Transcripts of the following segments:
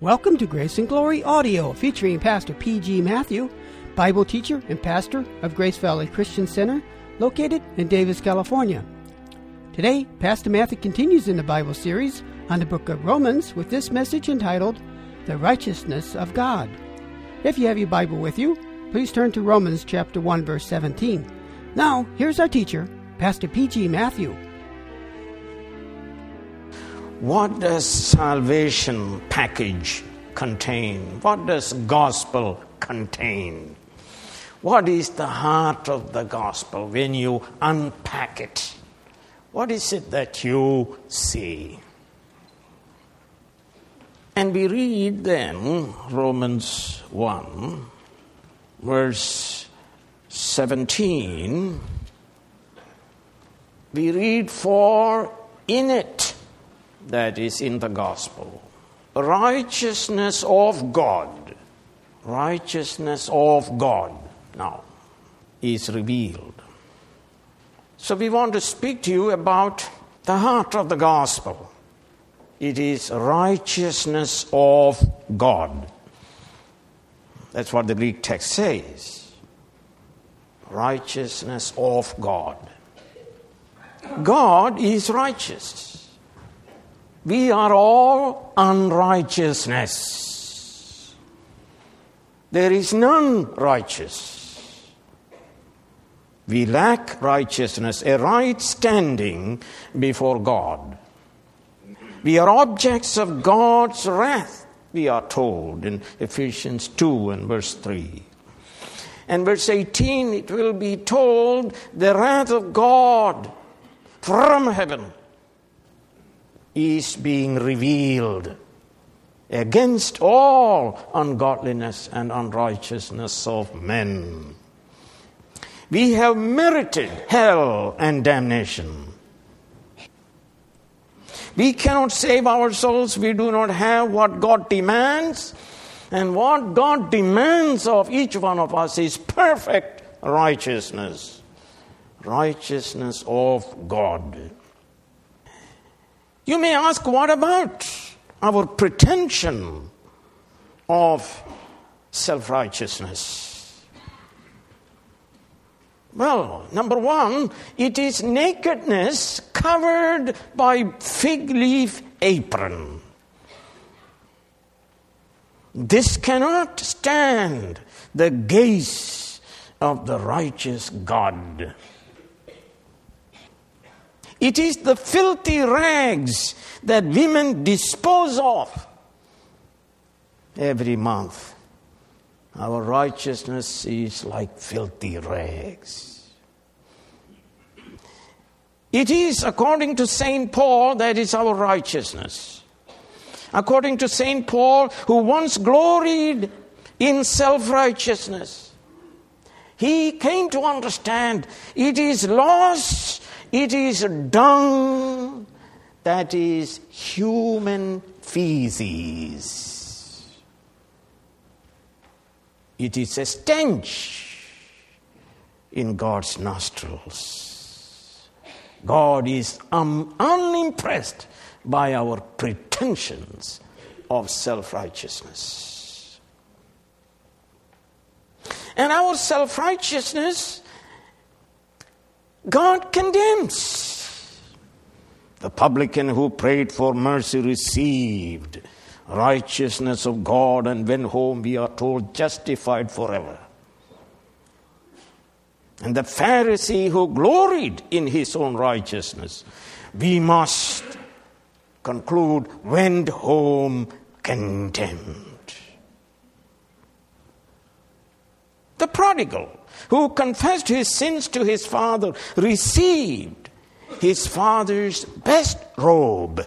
Welcome to Grace and Glory Audio, featuring Pastor P.G. Matthew, Bible teacher and pastor of Grace Valley Christian Center, located in Davis, California. Today, Pastor Matthew continues in the Bible series on the book of Romans with this message entitled, The Righteousness of God. If you have your Bible with you, please turn to Romans chapter 1, verse 17. Now, here's our teacher, Pastor P.G. Matthew. What does salvation package contain? What does gospel contain? What is the heart of the gospel when you unpack it? What is it that you see? And we read then Romans 1, verse 17. We read, For in it, that is in the gospel. Righteousness of God, righteousness of God now is revealed. So we want to speak to you about the heart of the gospel. It is righteousness of God. That's what the Greek text says. Righteousness of God. God is righteous. We are all unrighteousness. There is none righteous. We lack righteousness, a right standing before God. We are objects of God's wrath, we are told in Ephesians 2 and verse 3. And verse 18, it will be told the wrath of God from heaven is being revealed against all ungodliness and unrighteousness of men. We have merited hell and damnation. We cannot save ourselves. We do not have what God demands. And what God demands of each one of us is perfect righteousness. Righteousness of God. You may ask, what about our pretension of self righteousness? Well, number one, it is nakedness covered by fig leaf apron. This cannot stand the gaze of the righteous God. It is the filthy rags that women dispose of every month. Our righteousness is like filthy rags. It is, according to St. Paul, that is our righteousness. According to St. Paul, who once gloried in self righteousness, he came to understand it is loss it is dung that is human feces. It is a stench in God's nostrils. God is um, unimpressed by our pretensions of self righteousness. And our self righteousness God condemns. The publican who prayed for mercy received righteousness of God and went home, we are told, justified forever. And the Pharisee who gloried in his own righteousness, we must conclude, went home condemned. The prodigal who confessed his sins to his father, received his father's best robe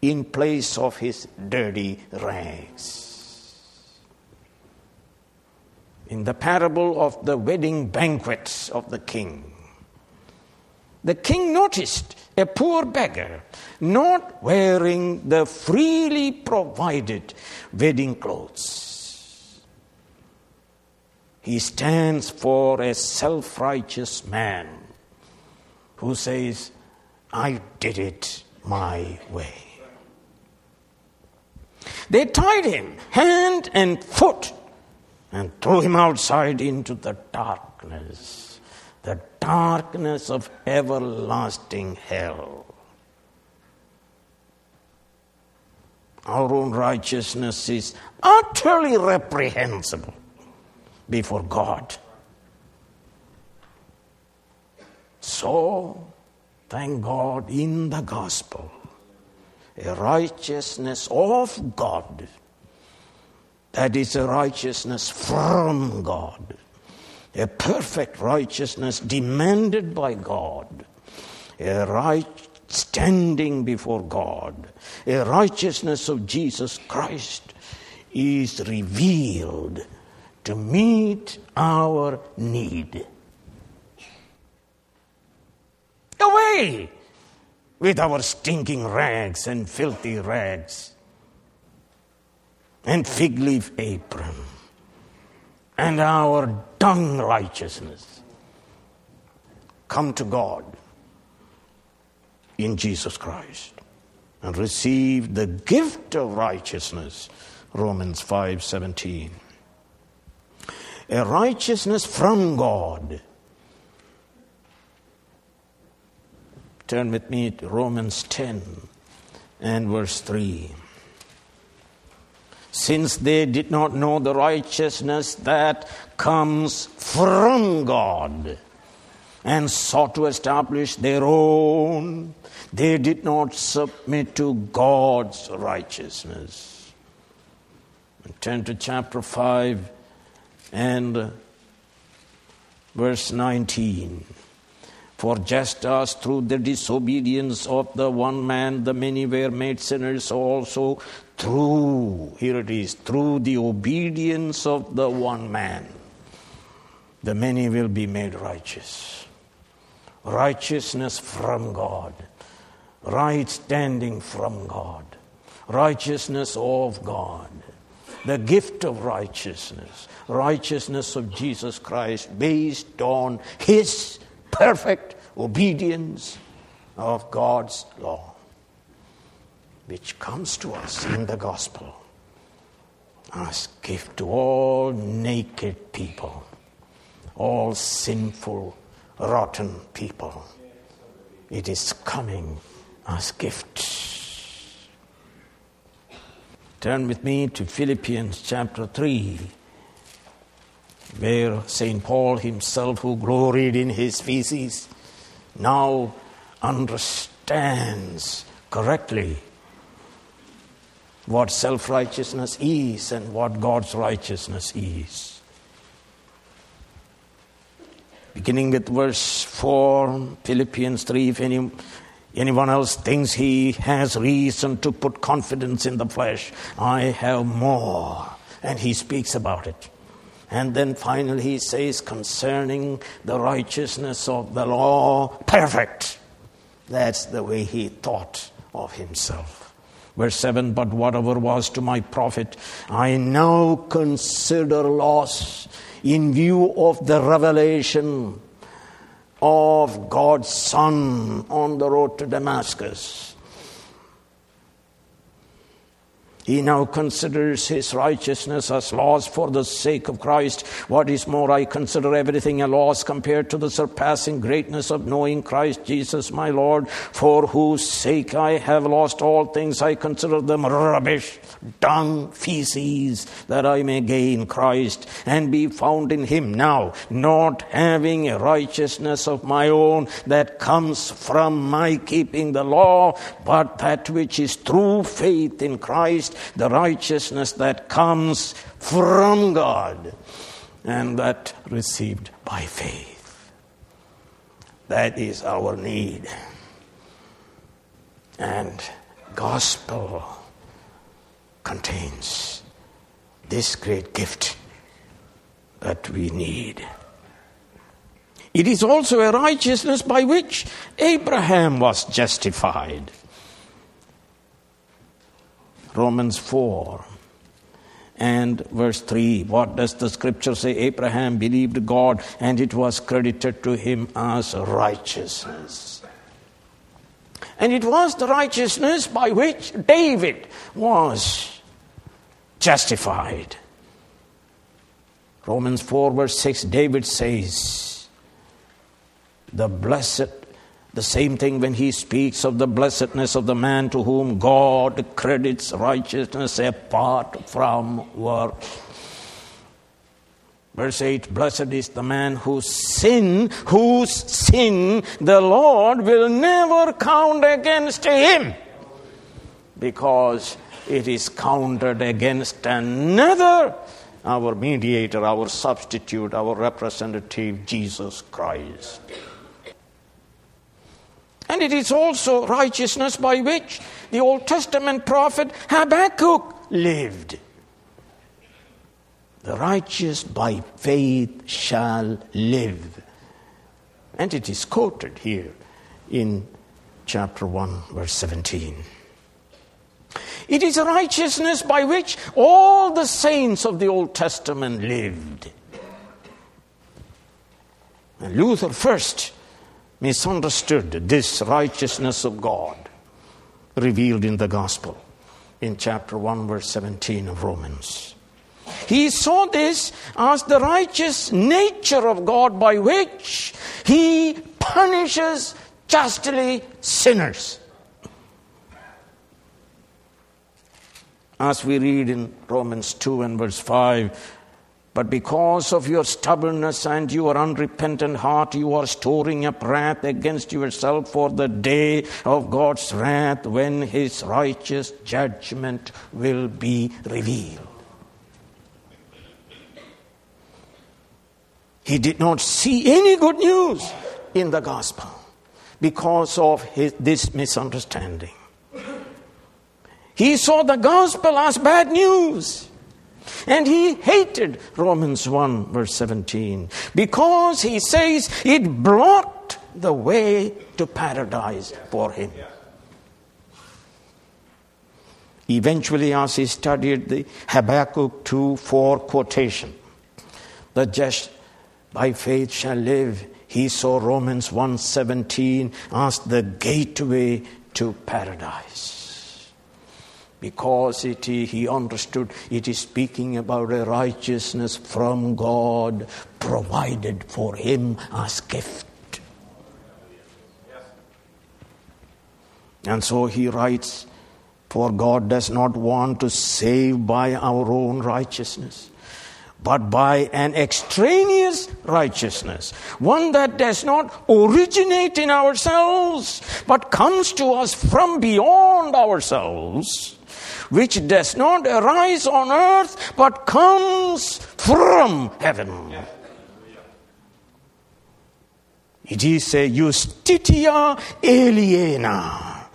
in place of his dirty rags. In the parable of the wedding banquets of the king, the king noticed a poor beggar not wearing the freely provided wedding clothes. He stands for a self righteous man who says, I did it my way. They tied him hand and foot and threw him outside into the darkness, the darkness of everlasting hell. Our own righteousness is utterly reprehensible before God. So, thank God in the gospel, a righteousness of God. That is a righteousness from God, a perfect righteousness demanded by God, a right standing before God, a righteousness of Jesus Christ is revealed to meet our need. Away with our stinking rags and filthy rags and fig leaf apron and our dung righteousness. Come to God in Jesus Christ and receive the gift of righteousness. Romans 5:17. A righteousness from God Turn with me to Romans 10 and verse 3. Since they did not know the righteousness that comes from God and sought to establish their own, they did not submit to God's righteousness. And Turn to chapter 5 and verse 19. For just as through the disobedience of the one man the many were made sinners, also through, here it is, through the obedience of the one man, the many will be made righteous. Righteousness from God, right standing from God, righteousness of God, the gift of righteousness, righteousness of Jesus Christ based on His perfect obedience of God's law, which comes to us in the gospel as gift to all naked people, all sinful, rotten people. It is coming as gift. Turn with me to Philippians chapter 3 where St. Paul himself, who gloried in his feces, now understands correctly what self righteousness is and what God's righteousness is. Beginning with verse 4, Philippians 3, if any, anyone else thinks he has reason to put confidence in the flesh, I have more. And he speaks about it. And then finally he says, concerning the righteousness of the law, perfect. That's the way he thought of himself. Verse 7 But whatever was to my profit, I now consider loss in view of the revelation of God's Son on the road to Damascus He now considers his righteousness as loss for the sake of Christ. What is more, I consider everything a loss compared to the surpassing greatness of knowing Christ Jesus my Lord, for whose sake I have lost all things. I consider them rubbish, dung, feces, that I may gain Christ and be found in him now, not having a righteousness of my own that comes from my keeping the law, but that which is through faith in Christ the righteousness that comes from God and that received by faith. That is our need. And gospel contains this great gift that we need. It is also a righteousness by which Abraham was justified. Romans 4 and verse 3. What does the scripture say? Abraham believed God and it was credited to him as righteousness. And it was the righteousness by which David was justified. Romans 4, verse 6, David says, The blessed, the same thing when he speaks of the blessedness of the man to whom God credits righteousness apart from works. Verse 8 Blessed is the man whose sin, whose sin the Lord will never count against him, because it is counted against another our mediator, our substitute, our representative, Jesus Christ. And it is also righteousness by which the Old Testament prophet Habakkuk lived. The righteous by faith shall live. And it is quoted here in chapter 1, verse 17. It is a righteousness by which all the saints of the Old Testament lived. And Luther first misunderstood this righteousness of God revealed in the gospel in chapter 1, verse 17 of Romans. He saw this as the righteous nature of God by which he punishes justly sinners. as we read in Romans 2 and verse 5. But because of your stubbornness and your unrepentant heart, you are storing up wrath against yourself for the day of God's wrath when his righteous judgment will be revealed. He did not see any good news in the gospel because of his, this misunderstanding. He saw the gospel as bad news. And he hated Romans 1, verse 17, because he says it blocked the way to paradise for him. Eventually, as he studied the Habakkuk 2 4 quotation, the just by faith shall live, he saw Romans 1:17 as the gateway to paradise because it, he understood it is speaking about a righteousness from God provided for him as gift. And so he writes, For God does not want to save by our own righteousness, but by an extraneous righteousness, one that does not originate in ourselves, but comes to us from beyond ourselves which does not arise on earth but comes from heaven. It is a justitia aliena.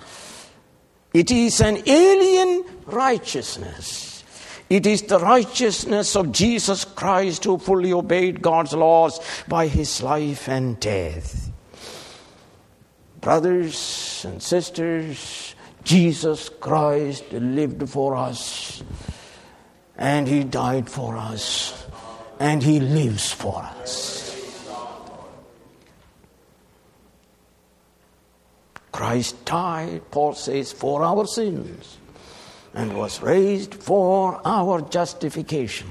It is an alien righteousness. It is the righteousness of Jesus Christ who fully obeyed God's laws by his life and death. Brothers and sisters, Jesus Christ lived for us, and He died for us, and He lives for us. Christ died, Paul says, for our sins, and was raised for our justification.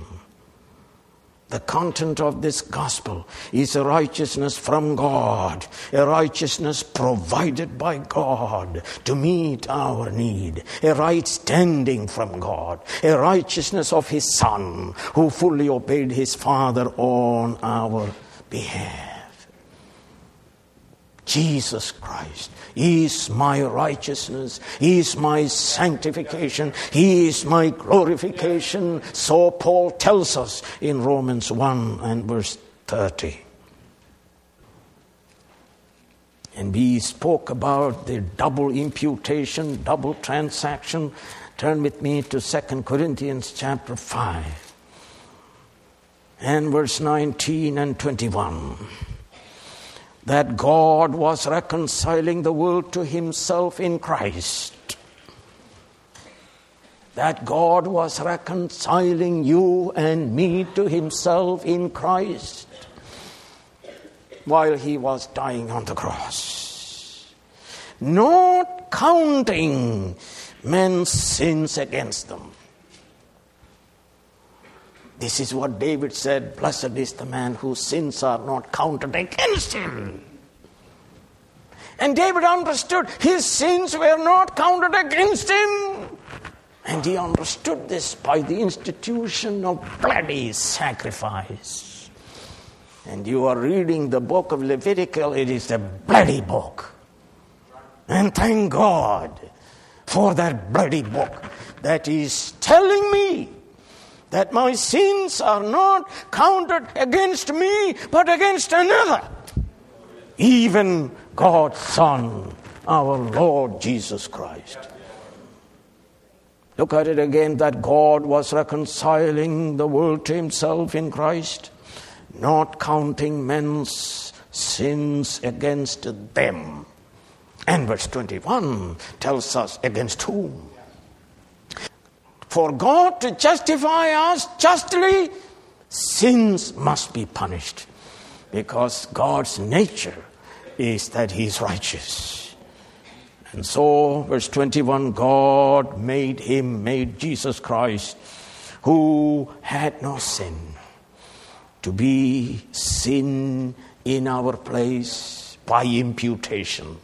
The content of this gospel is a righteousness from God, a righteousness provided by God to meet our need, a right standing from God, a righteousness of His Son who fully obeyed His Father on our behalf. Jesus Christ is my righteousness. He is my sanctification. He is my glorification. So Paul tells us in Romans 1 and verse 30. And we spoke about the double imputation, double transaction. Turn with me to 2 Corinthians chapter 5 and verse 19 and 21 that God was reconciling the world to himself in Christ. That God was reconciling you and me to himself in Christ while he was dying on the cross. Not counting men's sins against them. This is what David said Blessed is the man whose sins are not counted against him. And David understood his sins were not counted against him. And he understood this by the institution of bloody sacrifice. And you are reading the book of Levitical, it is a bloody book. And thank God for that bloody book that is telling me that my sins are not counted against me, but against another. Even God's Son, our Lord Jesus Christ. Look at it again that God was reconciling the world to himself in Christ, not counting men's sins against them. And verse 21 tells us against whom? For God to justify us justly, sins must be punished. Because God's nature is that He is righteous. And so, verse 21 God made Him, made Jesus Christ, who had no sin, to be sin in our place by imputation.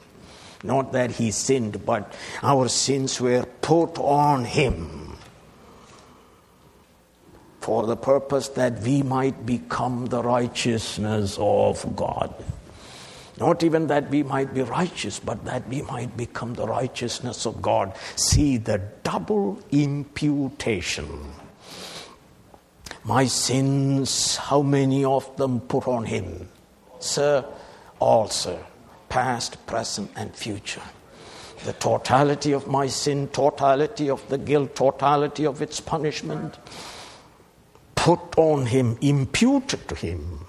Not that he sinned, but our sins were put on him for the purpose that we might become the righteousness of God. Not even that we might be righteous, but that we might become the righteousness of God. See the double imputation. My sins, how many of them put on him? Sir, all, sir past, present, and future. The totality of my sin, totality of the guilt, totality of its punishment, put on him, imputed to him,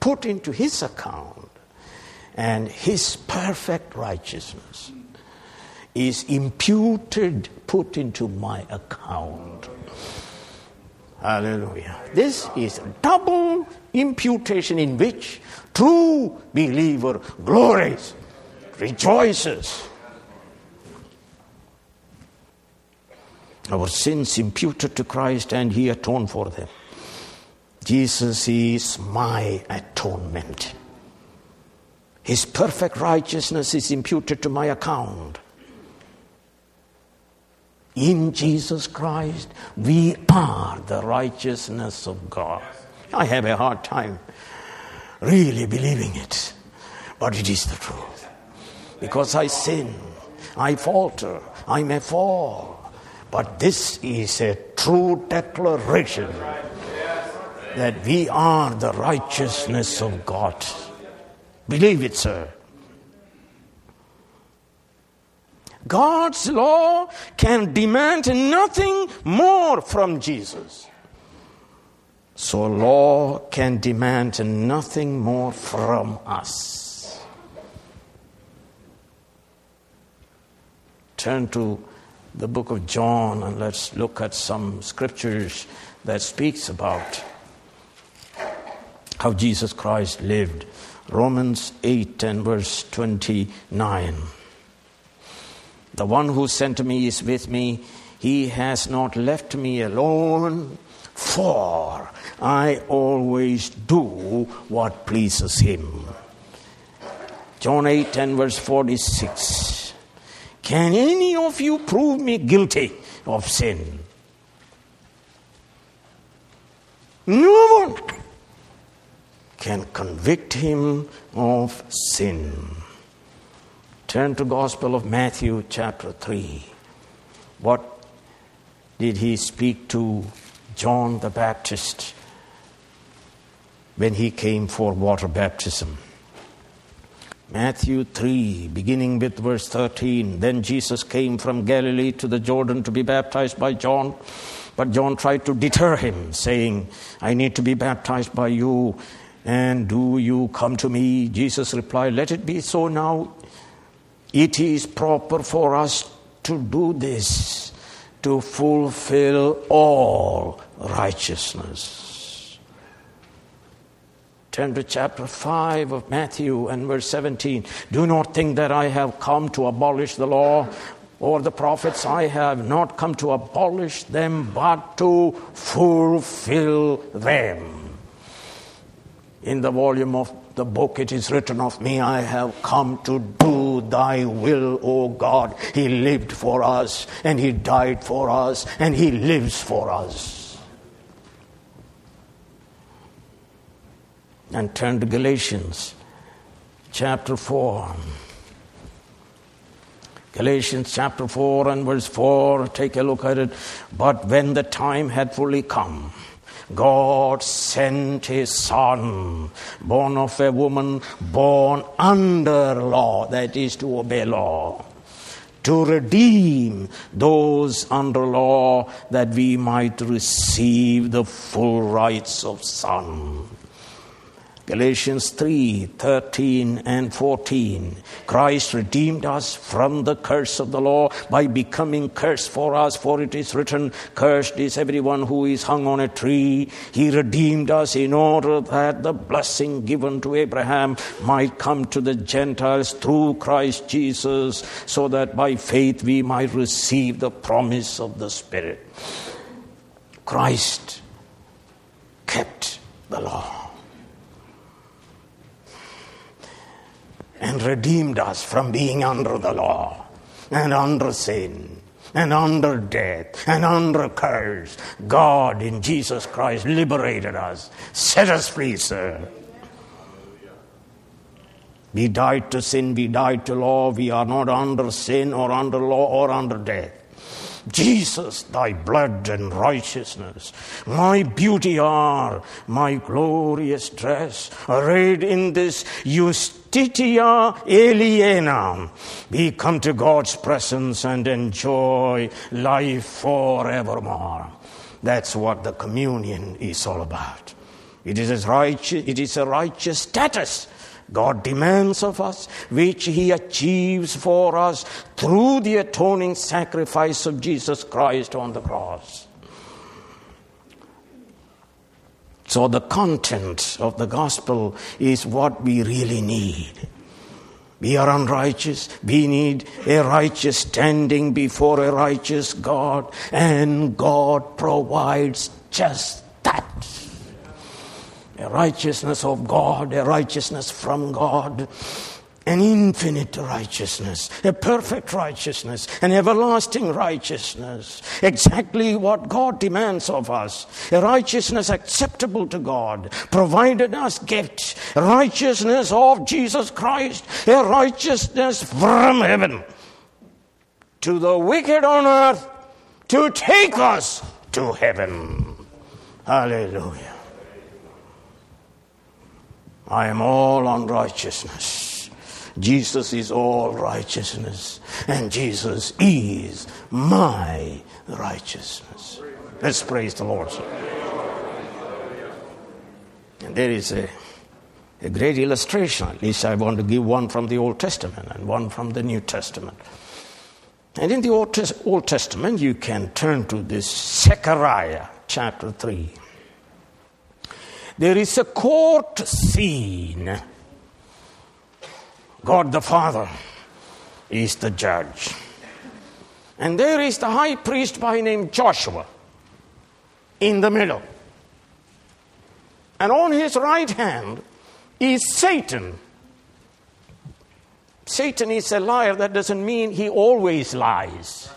put into his account, and his perfect righteousness is imputed, put into my account. Hallelujah. This is double imputation in which true believer glories, rejoices. Our sins imputed to Christ and He atoned for them. Jesus is my atonement. His perfect righteousness is imputed to my account. In Jesus Christ, we are the righteousness of God. I have a hard time really believing it. But it is the truth. Because I sin, I falter, I may fall. But this is a true declaration that we are the righteousness of God. Believe it, sir. God's law can demand nothing more from Jesus. So, law can demand nothing more from us. Turn to the book of John and let's look at some scriptures that speaks about how Jesus Christ lived. Romans 8 and verse 29. The one who sent me is with me. He has not left me alone, for I always do what pleases him. John 8 and verse 46. Can any of you prove me guilty of sin? No one can convict him of sin. Turn to Gospel of Matthew chapter 3. What did he speak to John the Baptist when he came for water baptism. Matthew 3, beginning with verse 13. Then Jesus came from Galilee to the Jordan to be baptized by John. But John tried to deter him, saying, I need to be baptized by you, and do you come to me? Jesus replied, Let it be so now. It is proper for us to do this, to fulfill all righteousness. Turn to chapter 5 of Matthew and verse 17. Do not think that I have come to abolish the law or the prophets, I have not come to abolish them, but to fulfill them. In the volume of the book it is written of me, I have come to do thy will, O God. He lived for us, and he died for us, and he lives for us. And turn to Galatians chapter 4. Galatians chapter 4 and verse 4, take a look at it. But when the time had fully come, God sent his son, born of a woman, born under law, that is to obey law, to redeem those under law that we might receive the full rights of son. Galatians 3 13 and 14. Christ redeemed us from the curse of the law by becoming curse for us, for it is written, Cursed is everyone who is hung on a tree. He redeemed us in order that the blessing given to Abraham might come to the Gentiles through Christ Jesus, so that by faith we might receive the promise of the Spirit. Christ kept the law. And redeemed us from being under the law and under sin and under death and under curse. God in Jesus Christ liberated us, set us free, sir. We died to sin, we died to law, we are not under sin or under law or under death. Jesus, thy blood and righteousness, my beauty are, my glorious dress, arrayed in this justitia aliena. We come to God's presence and enjoy life forevermore. That's what the communion is all about. It is, righteous, it is a righteous status God demands of us, which He achieves for us through the atoning sacrifice of Jesus Christ on the cross. So, the content of the gospel is what we really need. We are unrighteous. We need a righteous standing before a righteous God, and God provides just a righteousness of God, a righteousness from God, an infinite righteousness, a perfect righteousness, an everlasting righteousness. Exactly what God demands of us. A righteousness acceptable to God, provided us gift. Righteousness of Jesus Christ, a righteousness from heaven to the wicked on earth to take us to heaven. Hallelujah. I am all unrighteousness. Jesus is all righteousness, and Jesus is my righteousness. Let's praise the Lord. And there is a, a great illustration, at least I want to give one from the Old Testament and one from the New Testament. And in the Old, Old Testament, you can turn to this Zechariah chapter 3. There is a court scene. God the Father is the judge. And there is the high priest by name Joshua in the middle. And on his right hand is Satan. Satan is a liar. That doesn't mean he always lies.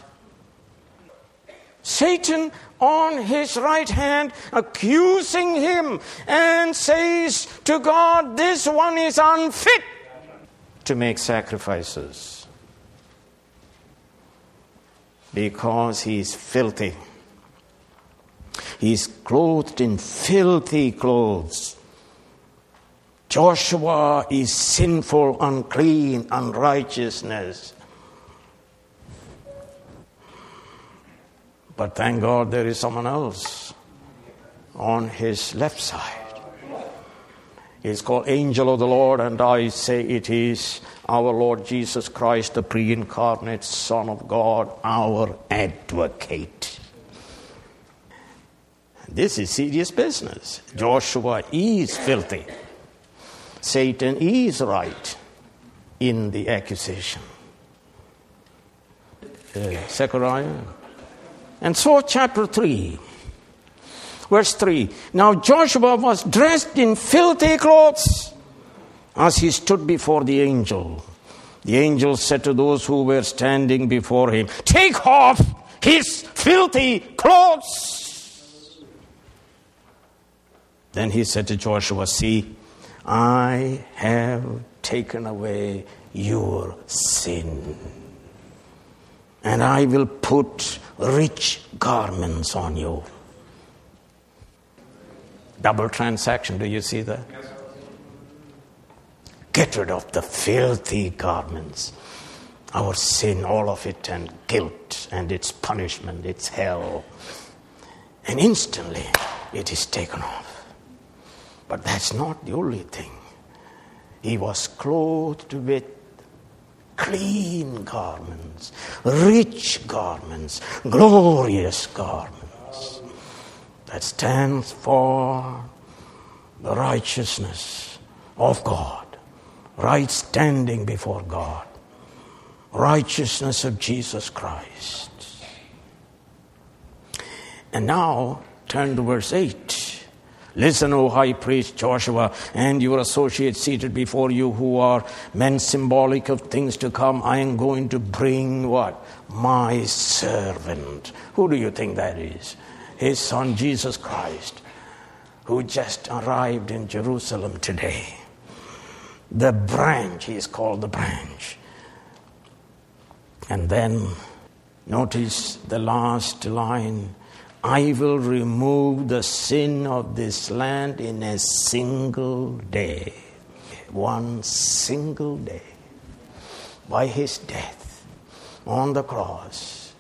Satan on his right hand, accusing him, and says to God, This one is unfit to make sacrifices because he is filthy. He's clothed in filthy clothes. Joshua is sinful, unclean, unrighteousness. But thank God there is someone else on his left side. He's called Angel of the Lord, and I say it is our Lord Jesus Christ, the pre incarnate Son of God, our advocate. This is serious business. Joshua is filthy. Satan is right in the accusation. uh, Zechariah. And so, chapter 3, verse 3. Now Joshua was dressed in filthy clothes as he stood before the angel. The angel said to those who were standing before him, Take off his filthy clothes. Then he said to Joshua, See, I have taken away your sin, and I will put rich garments on you. Double transaction, do you see that? Get rid of the filthy garments. Our sin, all of it, and guilt, and its punishment, its hell. And instantly it is taken off. But that's not the only thing. He was clothed with clean garments, rich garments, glorious garments that stands for the righteousness of God, right standing before God, righteousness of Jesus Christ. And now turn to verse 8. Listen, O high priest Joshua, and your associates seated before you, who are men symbolic of things to come. I am going to bring what? My servant. Who do you think that is? His son Jesus Christ, who just arrived in Jerusalem today. The branch, he is called the branch. And then notice the last line I will remove the sin of this land in a single day. One single day. By his death on the cross,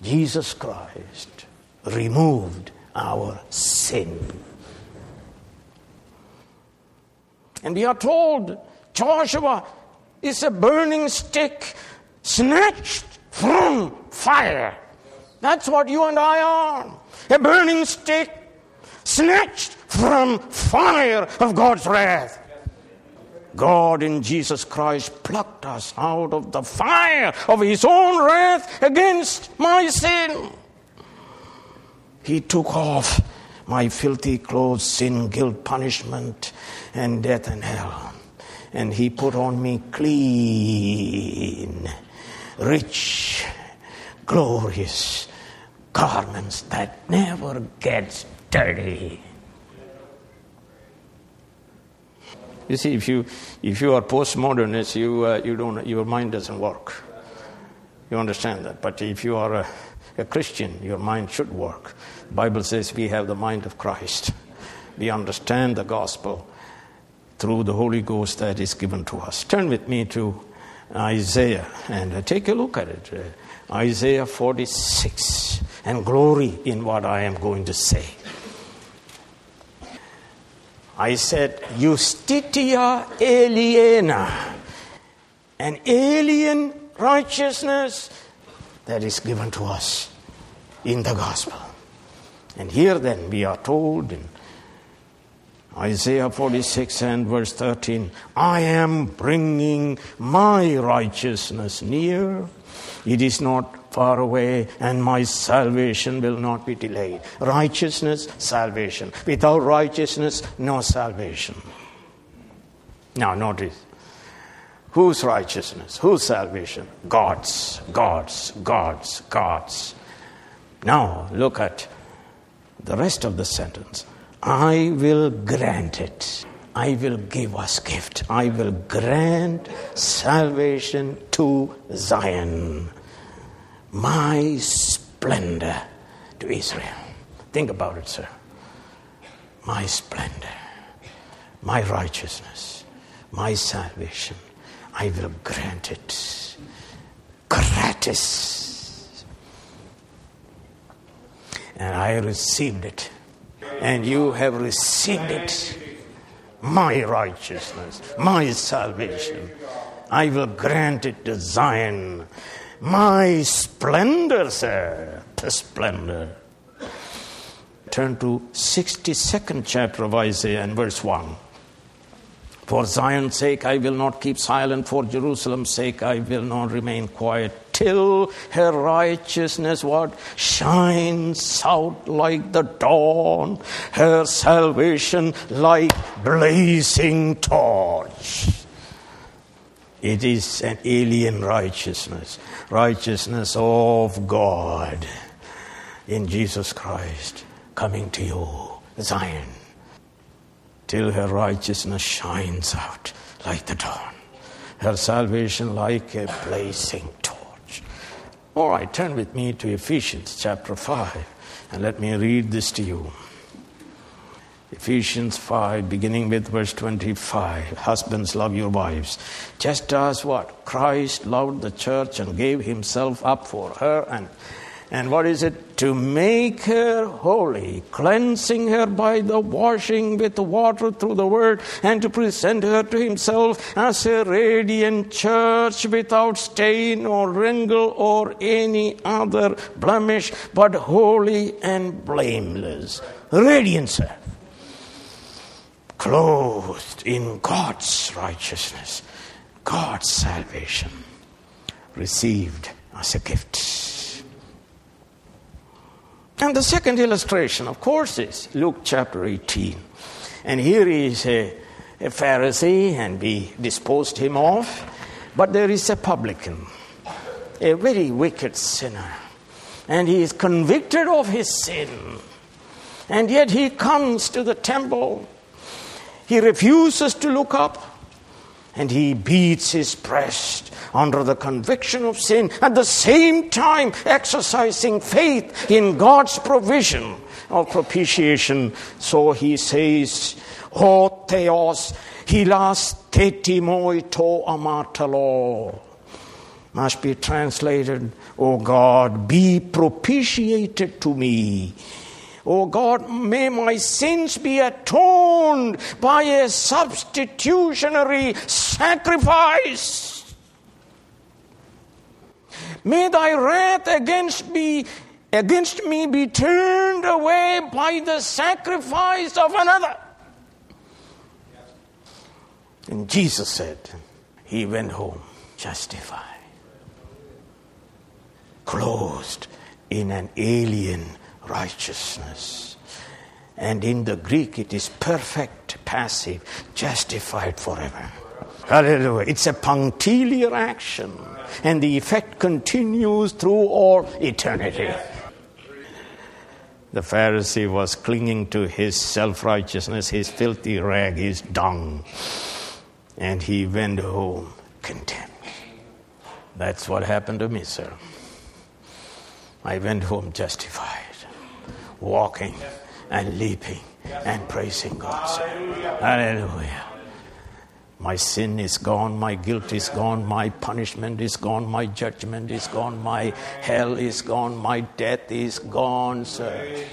Jesus Christ removed our sin. And we are told Joshua is a burning stick snatched from fire. That's what you and I are. A burning stick snatched from fire of God's wrath. God in Jesus Christ plucked us out of the fire of His own wrath against my sin. He took off my filthy clothes, sin, guilt, punishment, and death and hell. And He put on me clean, rich, glorious garments that never gets dirty. You see, if you if you are postmodernist, you uh, you don't your mind doesn't work. You understand that. But if you are a, a Christian, your mind should work. The Bible says we have the mind of Christ. We understand the gospel through the Holy Ghost that is given to us. Turn with me to Isaiah and uh, take a look at it. Uh, Isaiah 46 and glory in what I am going to say. I said, Justitia aliena, an alien righteousness that is given to us in the gospel. And here then we are told in Isaiah 46 and verse 13, I am bringing my righteousness near. It is not far away, and my salvation will not be delayed. Righteousness, salvation. Without righteousness, no salvation. Now, notice. Whose righteousness? Whose salvation? God's, God's, God's, God's. Now, look at the rest of the sentence. I will grant it. I will give us gift. I will grant salvation to Zion my splendor to Israel. Think about it, sir. My splendor, my righteousness, my salvation, I will grant it gratis. And I received it, and you have received it. My righteousness, my salvation, I will grant it to Zion my splendor, sir, the splendor. Turn to 62nd chapter of Isaiah and verse 1. For Zion's sake I will not keep silent, for Jerusalem's sake I will not remain quiet till her righteousness what shines out like the dawn, her salvation like blazing torch. It is an alien righteousness, righteousness of God in Jesus Christ coming to you, Zion, till her righteousness shines out like the dawn, her salvation like a blazing. All right, turn with me to Ephesians chapter 5 and let me read this to you. Ephesians 5, beginning with verse 25. Husbands, love your wives. Just as what? Christ loved the church and gave himself up for her. And, and what is it? To make her holy, cleansing her by the washing with water through the word, and to present her to himself as a radiant church without stain or wrinkle or any other blemish, but holy and blameless. Radiant, sir clothed in God's righteousness, God's salvation, received as a gift. And the second illustration, of course, is Luke chapter 18. And here is a, a Pharisee, and we disposed him off. But there is a publican, a very wicked sinner. And he is convicted of his sin. And yet he comes to the temple he refuses to look up and he beats his breast under the conviction of sin, at the same time exercising faith in God's provision of propitiation. So he says, O Theos, hilas tetimoi to amatalo. Must be translated, O God, be propitiated to me Oh God, may my sins be atoned by a substitutionary sacrifice. May thy wrath against me, against me be turned away by the sacrifice of another. And Jesus said, He went home justified, clothed in an alien righteousness. And in the Greek, it is perfect passive, justified forever. Hallelujah. It's a punctiliar action, and the effect continues through all eternity. The Pharisee was clinging to his self righteousness, his filthy rag, his dung, and he went home content. That's what happened to me, sir. I went home justified walking and leaping and praising God. Hallelujah. My sin is gone, my guilt is gone, my punishment is gone, my judgment is gone, my hell is gone, my death is gone, sir.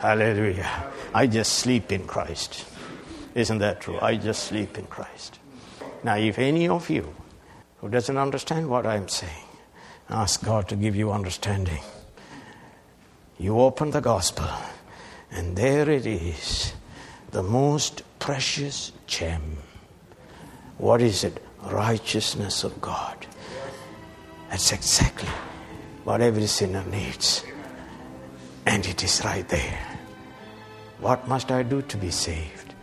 Hallelujah. I just sleep in Christ. Isn't that true? I just sleep in Christ. Now, if any of you who doesn't understand what I'm saying, ask God to give you understanding. You open the gospel, and there it is, the most precious gem. What is it? Righteousness of God. That's exactly what every sinner needs. And it is right there. What must I do to be saved?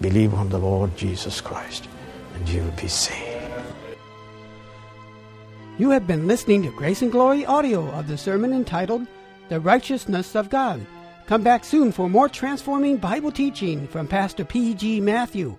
Believe on the Lord Jesus Christ, and you will be saved. You have been listening to Grace and Glory audio of the sermon entitled the righteousness of God. Come back soon for more transforming Bible teaching from Pastor P.G. Matthew.